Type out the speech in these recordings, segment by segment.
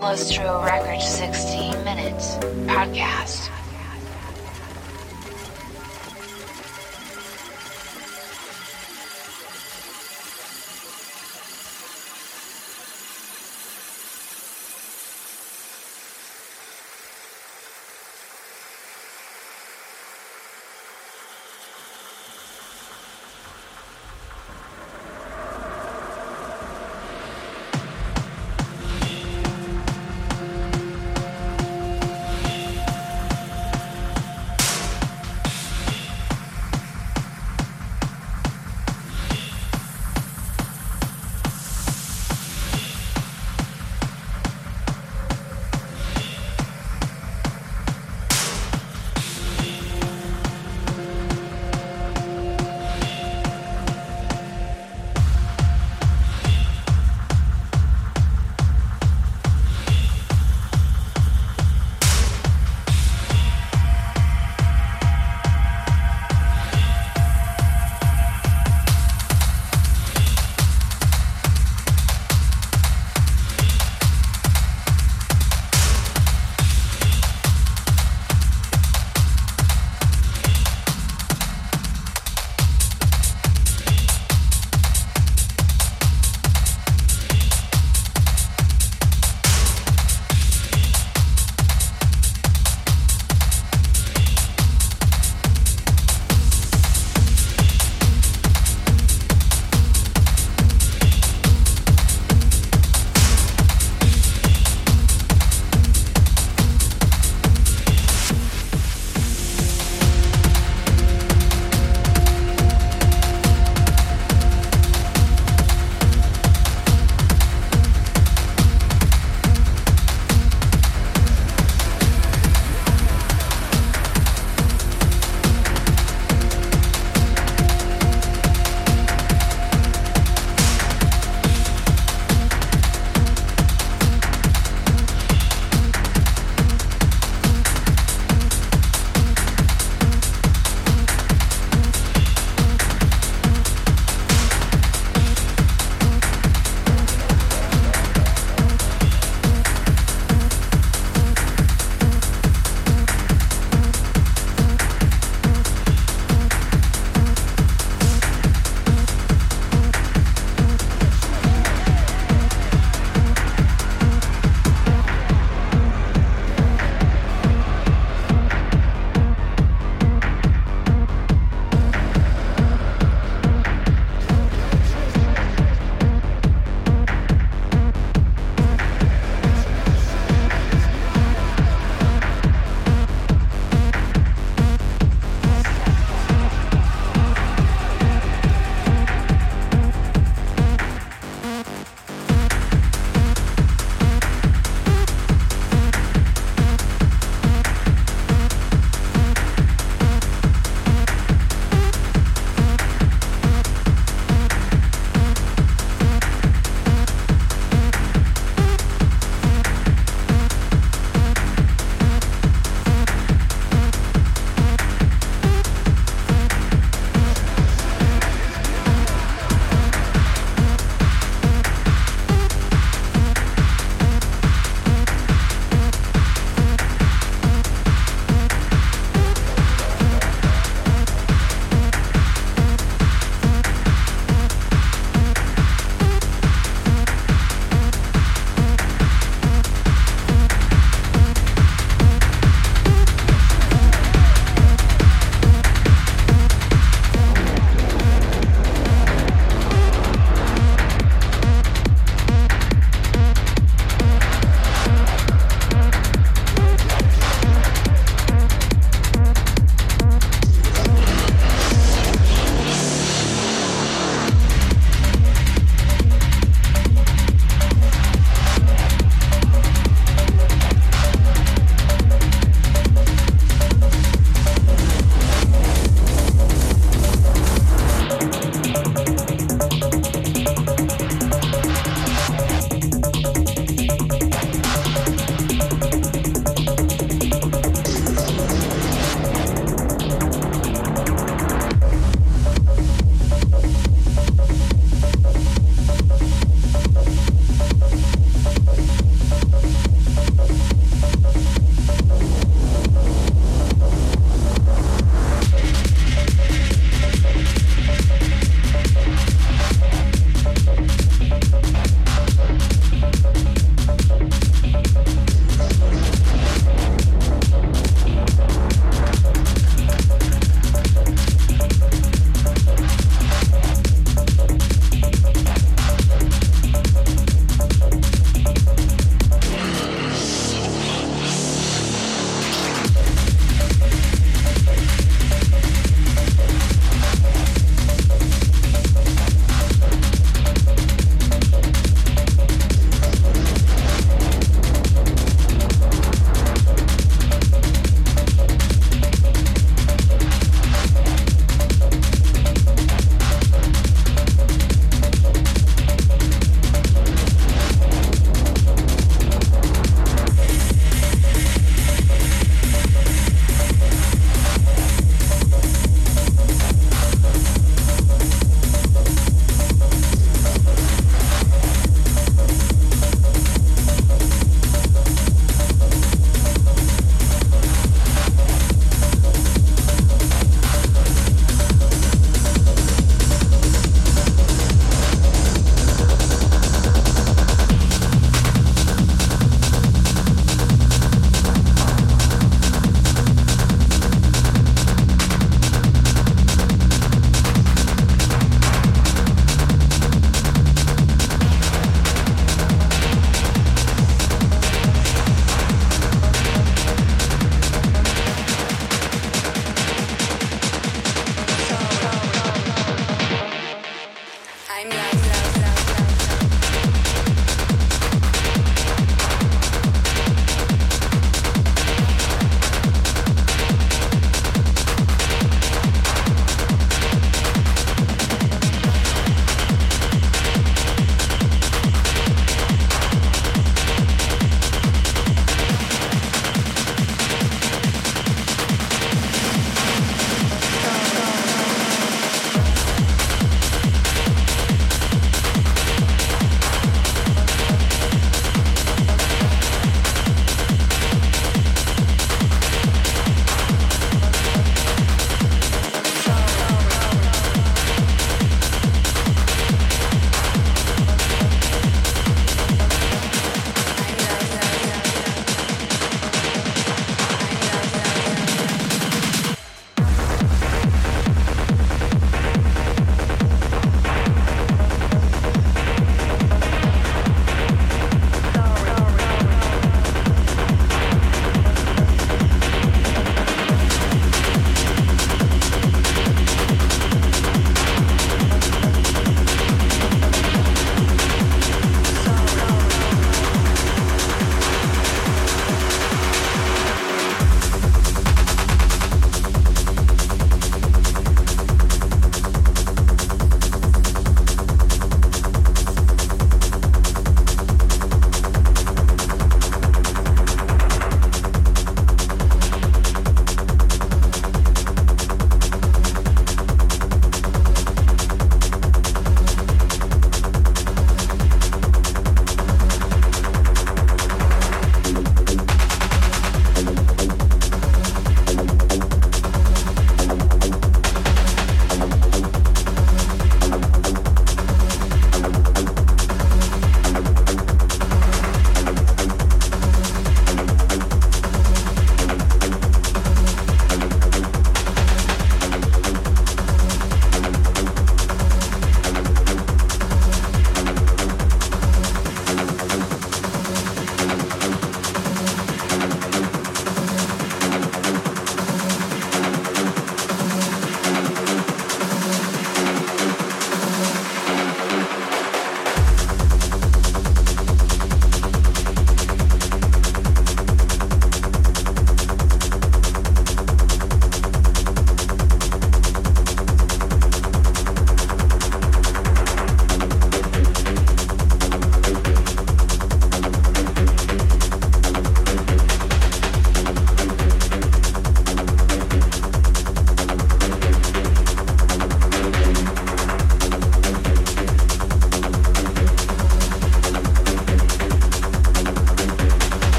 Lustro Records 60 Minutes Podcast.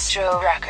Lustro Records.